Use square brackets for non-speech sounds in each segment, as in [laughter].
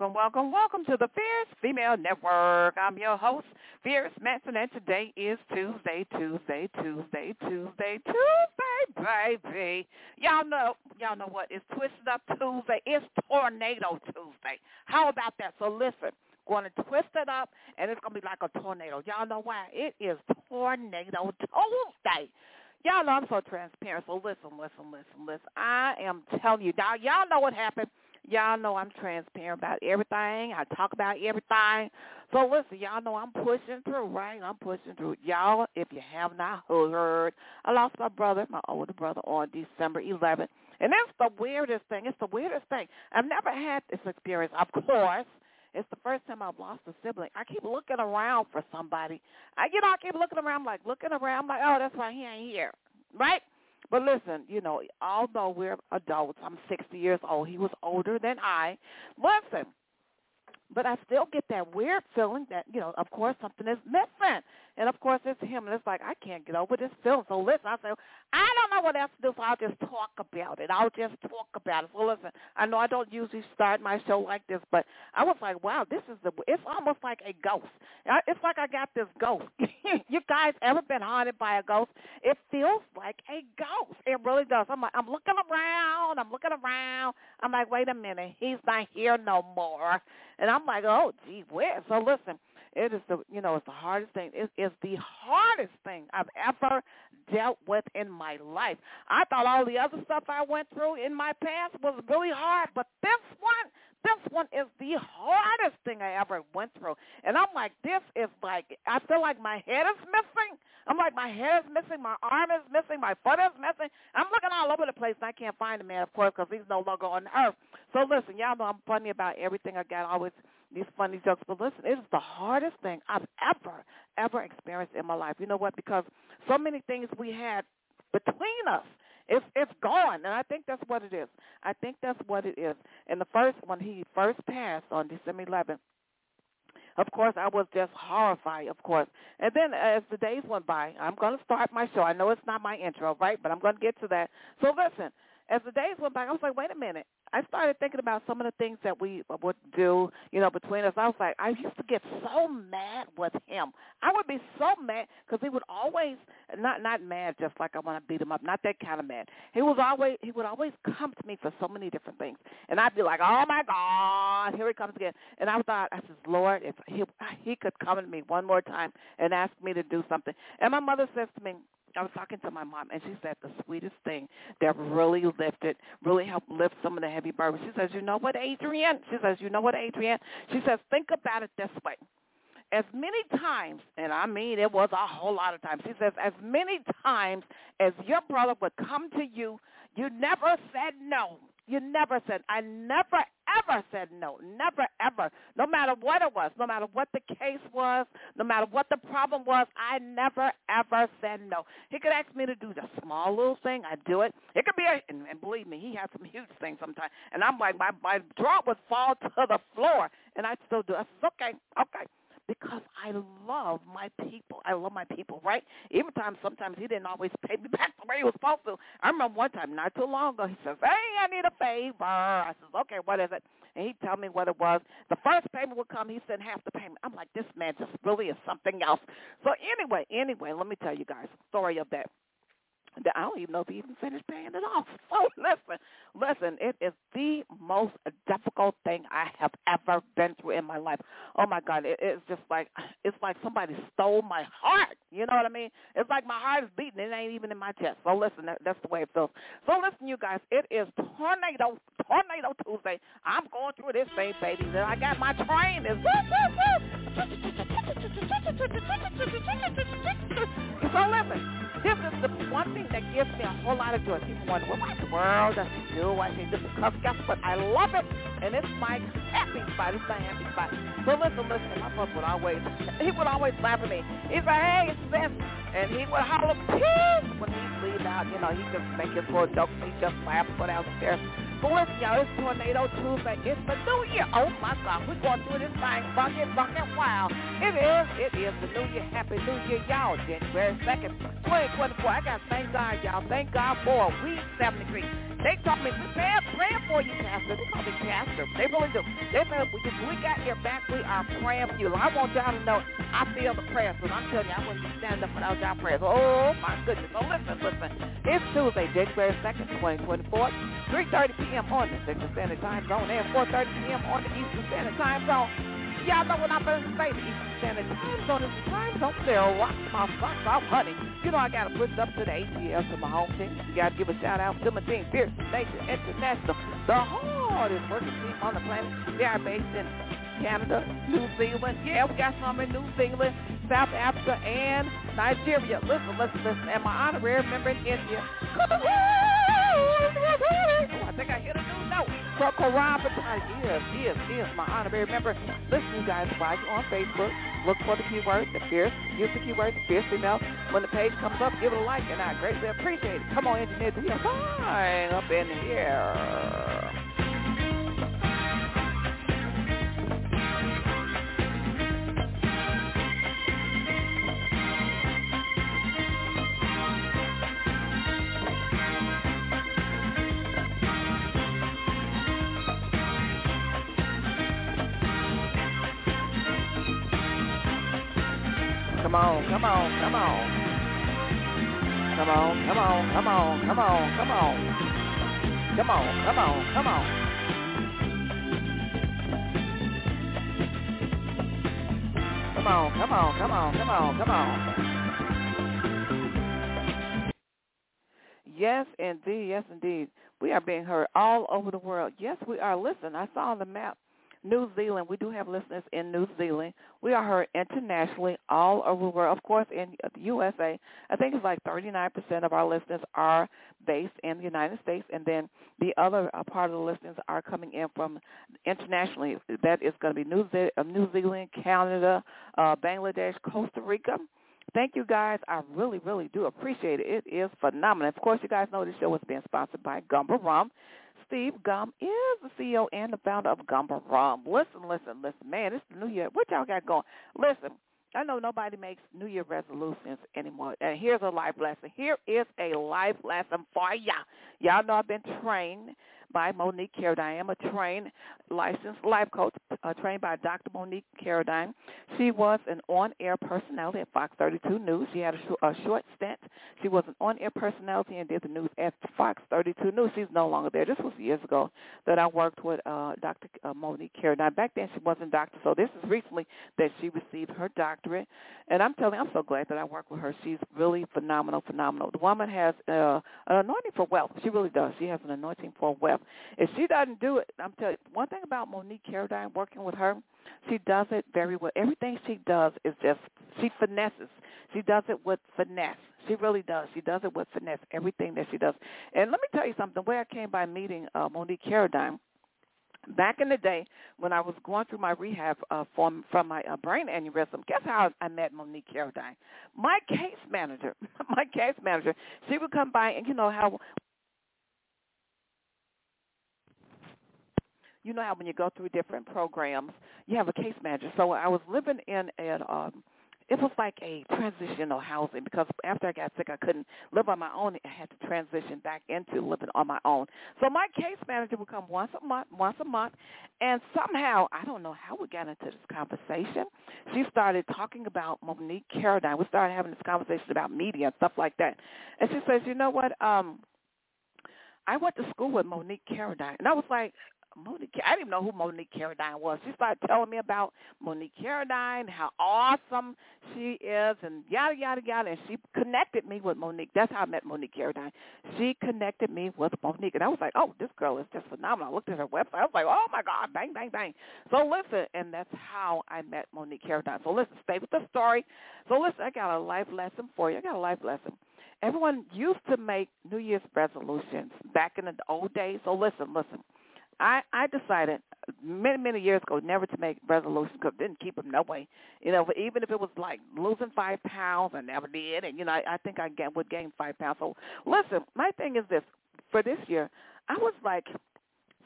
Welcome, welcome, welcome to the Fierce Female Network. I'm your host, Fierce Manson, and today is Tuesday, Tuesday, Tuesday, Tuesday, Tuesday, baby. Y'all know, y'all know what? It's Twisted Up Tuesday. It's Tornado Tuesday. How about that? So listen, going to twist it up, and it's going to be like a tornado. Y'all know why? It is Tornado Tuesday. Y'all know I'm so transparent. So listen, listen, listen, listen. I am telling you, y'all, y'all know what happened. Y'all know I'm transparent about everything. I talk about everything. So listen, y'all know I'm pushing through, right? I'm pushing through. Y'all, if you have not heard, I lost my brother, my older brother, on December 11th. And that's the weirdest thing. It's the weirdest thing. I've never had this experience. Of course, it's the first time I've lost a sibling. I keep looking around for somebody. I, you know, I keep looking around, like looking around, like, oh, that's why he ain't here, right? But listen, you know, although we're adults, I'm 60 years old. He was older than I. Listen, but I still get that weird feeling that, you know, of course something is missing. And of course it's him. And it's like, I can't get over this film. So listen, I say, I don't know what else to do, so I'll just talk about it. I'll just talk about it. So listen, I know I don't usually start my show like this, but I was like, wow, this is the, it's almost like a ghost. It's like I got this ghost. [laughs] you guys ever been haunted by a ghost? It feels like a ghost. It really does. I'm like, I'm looking around. I'm looking around. I'm like, wait a minute. He's not here no more. And I'm like, oh, gee where? So listen, it is the, you know, it's the hardest thing. It is the hardest thing I've ever dealt with in my life. I thought all the other stuff I went through in my past was really hard, but this one, this one is the hardest thing I ever went through. And I'm like, this is like, I feel like my head is missing. I'm like, my head is missing, my arm is missing, my foot is missing. I'm looking all over the place, and I can't find the man, of course, because he's no longer on earth. So listen, y'all know I'm funny about everything I got. always these funny jokes, but listen, it is the hardest thing I've ever, ever experienced in my life. You know what? Because so many things we had between us it's it's gone, and I think that's what it is. I think that's what it is. And the first when he first passed on December 11th, of course, I was just horrified, of course. And then as the days went by, I'm going to start my show. I know it's not my intro, right? But I'm going to get to that. So listen, as the days went by, I was like, wait a minute. I started thinking about some of the things that we would do, you know, between us. I was like, I used to get so mad with him. I would be so mad because he would always not not mad just like I want to beat him up, not that kind of mad. He was always he would always come to me for so many different things, and I'd be like, oh my God, here he comes again. And I thought, I says, Lord, if he he could come to me one more time and ask me to do something. And my mother says to me, I was talking to my mom, and she said the sweetest thing that really lifted, really helped lift some of the heavy burdens. She says, you know what, Adrienne? She says, you know what, Adrienne? She says, think about it this way. As many times, and I mean it was a whole lot of times, she says, as many times as your brother would come to you, you never said no. You never said, I never ever said no. Never ever. No matter what it was, no matter what the case was, no matter what the problem was, I never ever said no. He could ask me to do the small little thing, I do it. It could be, a, and, and believe me, he had some huge things sometimes. And I'm like, my, my jaw would fall [laughs] to the floor, and I still do it. I said, okay, love my people. I love my people, right? Even times sometimes he didn't always pay me [laughs] back the way he was supposed to. I remember one time, not too long ago, he says, Hey, I need a favor. I says, Okay, what is it? And he'd tell me what it was. The first payment would come, he sent half the payment. I'm like, This man just really is something else. So anyway, anyway, let me tell you guys a story of that. I don't even know if he even finished paying it off. [laughs] So listen, listen, it is the most difficult thing I have ever been through in my life. Oh my God, it, it's just like it's like somebody stole my heart. You know what I mean? It's like my heart is beating. It ain't even in my chest. So listen, that, that's the way it feels. So listen, you guys, it is tornado tornado Tuesday. I'm going through this thing, baby. Then I got my train. Is [laughs] so listen. This is the one thing that gives me a whole lot of joy. People wonder, what in the world does he do? I say, this because guess what? I love it, and it's my happy spot. It's my happy spot. So listen, listen, my brother would always, he would always laugh at me. He's like, hey, sis, and he would holler, peace, when he leave out. You know, he just make his little jokes. And he just laugh, put out listen, y'all, it's Tornado Tuesday. It's the new year. Oh, my God. We're going through this thing bucket, bucket, wow. It is. It is the new year. Happy New Year, y'all. January 2nd, 2024. I got thank God, y'all. Thank God for week 73. They told me, praying, praying for you, Pastor. They call me Pastor. They really do. They said, we, we got your back. We are praying for you. I want y'all to know I feel the prayers. But I'm telling you, I wouldn't be standing up without y'all prayers. Oh, my goodness. So listen, listen. It's Tuesday, January 2nd, 2024, 3.30 p.m. on the Central Standard Time Zone and 4.30 p.m. on the Eastern Standard Time Zone. Y'all know what going to say. The Eastern Standard Time Zone is the time zone there. Rock my socks off, honey. You know I got to push up to the ATL to my home team. You got to give a shout out to my team, Fierce Nation International, the hardest working team on the planet. They are based in Canada, New Zealand. Yeah, we got some in New Zealand, South Africa, and Nigeria. Listen, listen, listen. And my honorary member in India. I think I hit note. From Quran Battalion. Yes, yes, yes, my honorary member. Listen, you guys, while you're on Facebook, look for the keyword, the fierce, use the keyword, the fierce female. When the page comes up, give it a like, and I greatly appreciate it. Come on, engineer, do your fine up in here. Come come on, come on. Come on, come on, come on, come on, come on. Come on, come on, come on. Come on, come on, come on, come on, come on. Yes, indeed, yes, indeed. We are being heard all over the world. Yes, we are. Listen, I saw on the map New Zealand. We do have listeners in New Zealand. We are heard internationally all over the world. Of course, in the USA, I think it's like 39% of our listeners are based in the United States, and then the other uh, part of the listeners are coming in from internationally. That is going to be New, uh, New Zealand, Canada, uh, Bangladesh, Costa Rica. Thank you guys. I really, really do appreciate it. It is phenomenal. Of course, you guys know this show is being sponsored by Gumba Rum. Steve Gum is the CEO and the founder of Gumba Rum. Listen, listen, listen. Man, it's the new year. What y'all got going? Listen, I know nobody makes New Year resolutions anymore. And here's a life lesson. Here is a life lesson for ya. Y'all know I've been trained by Monique Caradine. I am a trained licensed life coach, uh, trained by Dr. Monique Caradine. She was an on-air personality at Fox 32 News. She had a, sh- a short stint. She was an on-air personality and did the news at Fox 32 News. She's no longer there. This was years ago that I worked with uh, Dr. Uh, Monique Caradine. Back then she wasn't doctor, so this is recently that she received her doctorate. And I'm telling you, I'm so glad that I worked with her. She's really phenomenal, phenomenal. The woman has uh, an anointing for wealth. She really does. She has an anointing for wealth. If she doesn't do it, I'm telling you, one thing about Monique Caradine, working with her, she does it very well. Everything she does is just, she finesses. She does it with finesse. She really does. She does it with finesse, everything that she does. And let me tell you something. Where I came by meeting uh, Monique Caradine, back in the day when I was going through my rehab uh, from from my uh, brain aneurysm, guess how I met Monique Caradine? My case manager, [laughs] my case manager. She would come by, and you know how you know how when you go through different programs, you have a case manager. So I was living in an um it was like a transitional housing because after I got sick I couldn't live on my own. I had to transition back into living on my own. So my case manager would come once a month, once a month, and somehow I don't know how we got into this conversation. She started talking about Monique Caradine. We started having this conversation about media and stuff like that. And she says, "You know what? Um I went to school with Monique Caradine." And I was like, Monique, I didn't even know who Monique Caradine was. She started telling me about Monique Caradine, how awesome she is, and yada yada yada. And she connected me with Monique. That's how I met Monique Caradine. She connected me with Monique, and I was like, oh, this girl is just phenomenal. I looked at her website. I was like, oh my God, bang bang bang. So listen, and that's how I met Monique Caradine. So listen, stay with the story. So listen, I got a life lesson for you. I got a life lesson everyone used to make New Year's resolutions back in the old days. So listen, listen. I I decided many many years ago never to make resolutions because didn't keep them no way. You know, even if it was like losing five pounds, I never did, and you know I, I think I get, would gain five pounds. So listen, my thing is this: for this year, I was like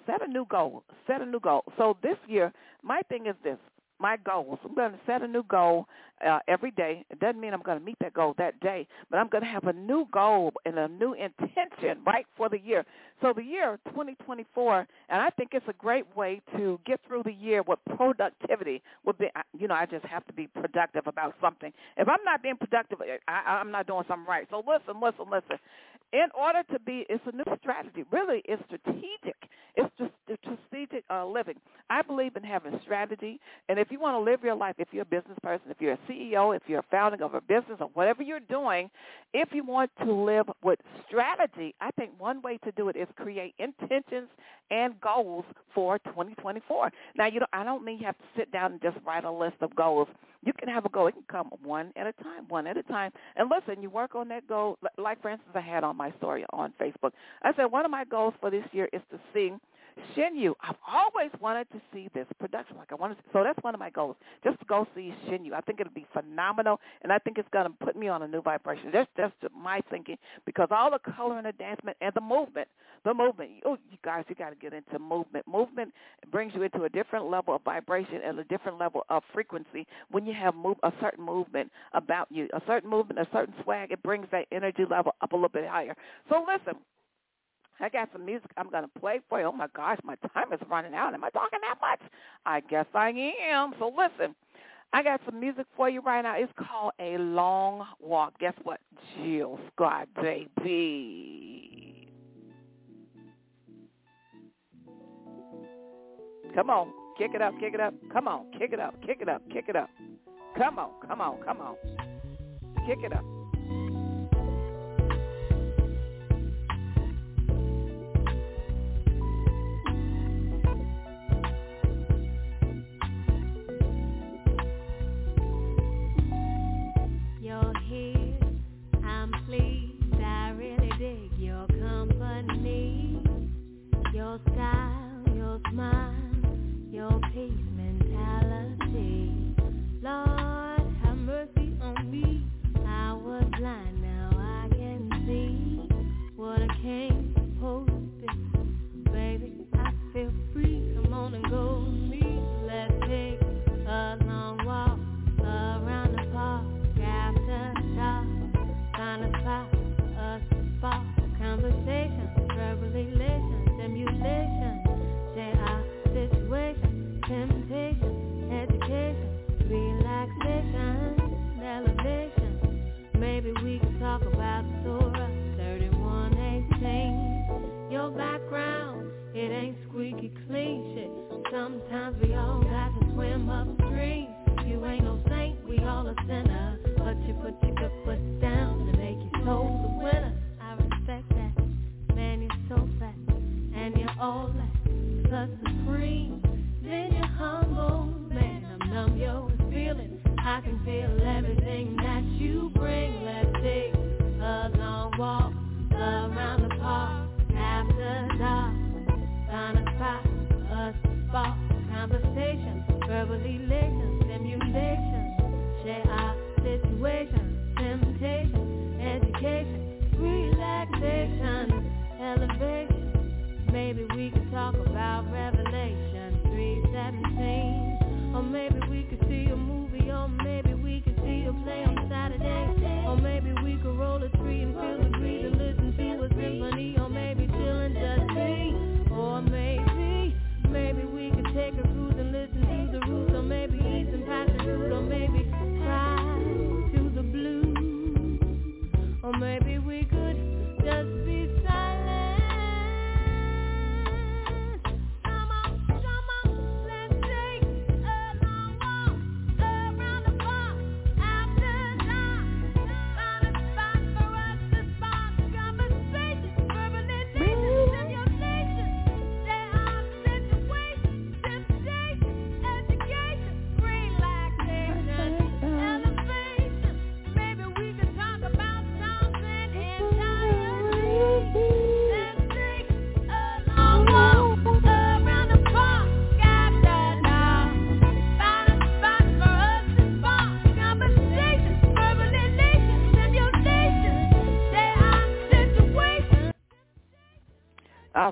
set a new goal, set a new goal. So this year, my thing is this: my goals. I'm going to set a new goal uh, every day. It doesn't mean I'm going to meet that goal that day, but I'm going to have a new goal and a new intention right for the year. So the year 2024, and I think it's a great way to get through the year with productivity. Would be, you know, I just have to be productive about something. If I'm not being productive, I, I'm not doing something right. So listen, listen, listen. In order to be, it's a new strategy. Really, it's strategic. It's just strategic uh, living. I believe in having strategy, and if you want to live your life, if you're a business person, if you're a CEO, if you're founding of a business or whatever you're doing, if you want to live with strategy, I think one way to do it is create intentions and goals for 2024. Now, you know, I don't mean you have to sit down and just write a list of goals. You can have a goal. It can come one at a time, one at a time. And listen, you work on that goal. Like, for instance, I had on my story on Facebook. I said one of my goals for this year is to see – Shen Yun. I've always wanted to see this production. Like I wanted, to, so that's one of my goals, just to go see Shen Yun. I think it'll be phenomenal, and I think it's going to put me on a new vibration. That's just my thinking because all the color and the dancement and the movement, the movement. Oh, you guys, you got to get into movement. Movement brings you into a different level of vibration and a different level of frequency when you have move, a certain movement about you, a certain movement, a certain swag. It brings that energy level up a little bit higher. So listen, I got some music I'm going to play for you. Oh, my gosh, my time is running out. Am I talking that much? I guess I am. So listen, I got some music for you right now. It's called A Long Walk. Guess what? Jill Scott, baby. Come on, kick it up, kick it up. Come on, kick it up, kick it up, kick it up. Come on, come on, come on. Kick it up.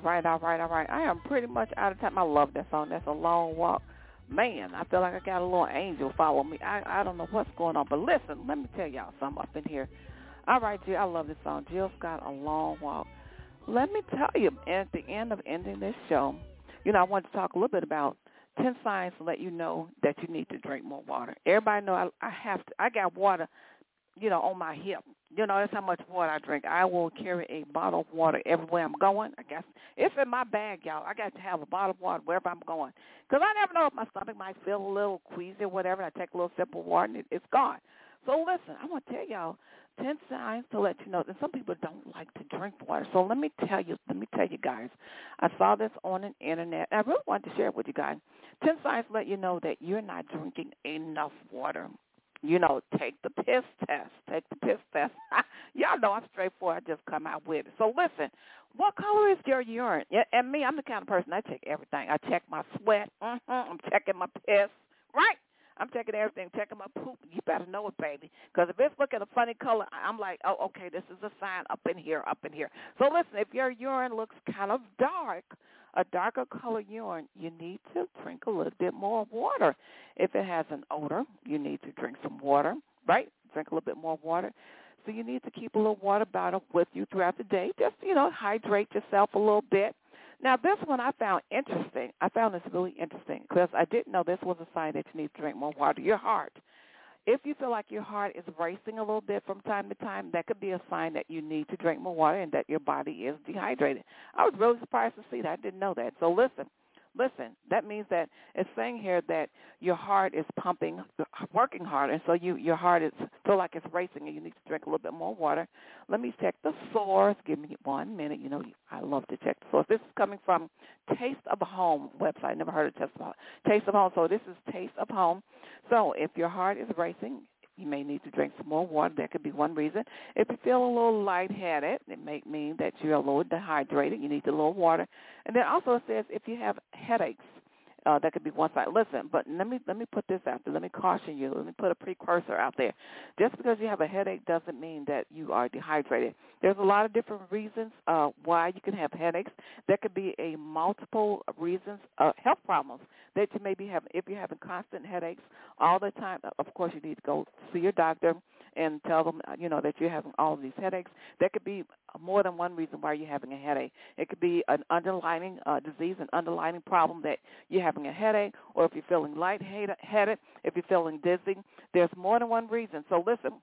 Right, all right, all right. I am pretty much out of time. I love that song. That's a long walk man, I feel like I got a little angel follow me. I I don't know what's going on, but listen, let me tell y'all something up in here. All right, Jill, I love this song. Jill's got a long walk. Let me tell you, at the end of ending this show, you know, I wanted to talk a little bit about ten signs to let you know that you need to drink more water. Everybody know I, I have to. I got water, you know, on my hip. You know, that's how much water I drink. I will carry a bottle of water everywhere I'm going. I guess it's in my bag, y'all. I got to have a bottle of water wherever I'm going because I never know if my stomach might feel a little queasy or whatever. I take a little sip of water and it, it's gone. So listen, I want to tell y'all ten signs to let you know that some people don't like to drink water. So let me tell you, let me tell you guys, I saw this on the internet. and I really wanted to share it with you guys. Ten signs to let you know that you're not drinking enough water you know, take the piss test. Take the piss test. [laughs] Y'all know I'm straightforward. I just come out with it. So listen, what color is your urine? And me, I'm the kind of person I check everything. I check my sweat. Mm-hmm. I'm checking my piss. Right? Checking everything, checking my poop. You better know it, baby. Because if it's looking a funny color, I'm like, oh, okay, this is a sign up in here, up in here. So listen, if your urine looks kind of dark, a darker color urine, you need to drink a little bit more water. If it has an odor, you need to drink some water, right? Drink a little bit more water. So you need to keep a little water bottle with you throughout the day. Just, you know, hydrate yourself a little bit. Now, this one I found interesting. I found this really interesting because I didn't know this was a sign that you need to drink more water. Your heart. If you feel like your heart is racing a little bit from time to time, that could be a sign that you need to drink more water and that your body is dehydrated. I was really surprised to see that. I didn't know that. So listen, listen, that means that it's saying here that your heart is pumping, working hard, and so you your heart is feel like it's racing, and you need to drink a little bit more water. Let me check the source. Give me one minute. You know, I love to check the source. This is coming from Taste of Home website. Never heard of Taste of Home. Taste of Home. So this is Taste of Home. So if your heart is racing, you may need to drink some more water. That could be one reason. If you feel a little lightheaded, it may mean that you're a little dehydrated. You need a little water. And then also it says if you have headaches, uh, that could be one side. Listen, but let me let me put this out there. Let me caution you. Let me put a precursor out there. Just because you have a headache doesn't mean that you are dehydrated. There's a lot of different reasons uh, why you can have headaches. There could be a multiple reasons, uh, health problems that you may be having. If you're having constant headaches all the time, of course you need to go see your doctor and tell them, you know, that you're having all of these headaches. There could be more than one reason why you're having a headache. It could be an underlying uh, disease, an underlying problem that you're having a headache, or if you're feeling lightheaded, if you're feeling dizzy. There's more than one reason. So listen,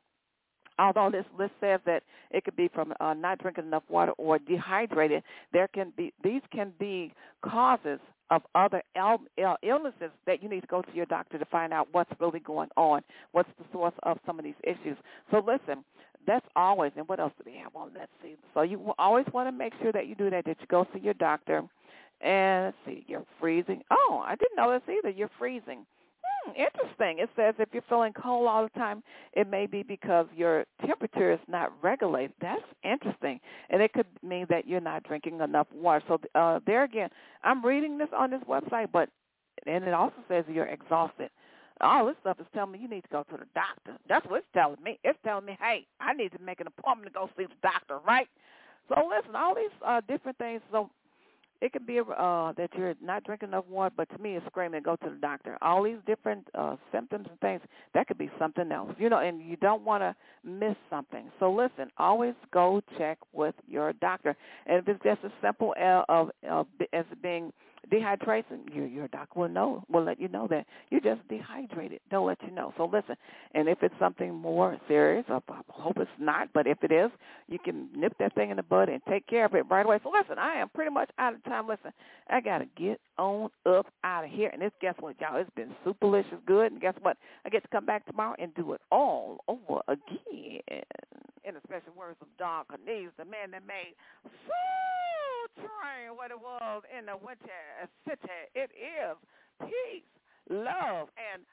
although this list says that it could be from uh, not drinking enough water or dehydrated, there can be these can be causes of other illnesses that you need to go to your doctor to find out what's really going on, what's the source of some of these issues. So listen, that's always, and what else do we have on? Let's see. So you always want to make sure that you do that, that you go see your doctor. And let's see, you're freezing. Oh, I didn't know this either. You're freezing. Hmm, interesting. It says if you're feeling cold all the time, it may be because your temperature is not regulated. That's interesting, and it could mean that you're not drinking enough water. So uh, there again, I'm reading this on this website, but and it also says you're exhausted. All this stuff is telling me you need to go to the doctor. That's what it's telling me. It's telling me, hey, I need to make an appointment to go see the doctor, right? So listen, all these uh, different things. So it could be uh, that you're not drinking enough water, but to me, it's screaming, go to the doctor. All these different uh, symptoms and things, that could be something else, you know, and you don't want to miss something. So listen, always go check with your doctor. And if it's just as simple as, of, of, as being dehydration, your your doctor will know, will let you know that you're just dehydrated. They'll let you know. So listen, and if it's something more serious, I hope it's not, but if it is, you can nip that thing in the bud and take care of it right away. So listen, I am pretty much out of time. Listen, I gotta get on up out of here. And this, guess what, y'all? It's been super delicious, good. And guess what? I get to come back tomorrow and do it all over again. In the special words of Don Cornelius, the man that made so train what it was in the winter city. It is peace, love, and.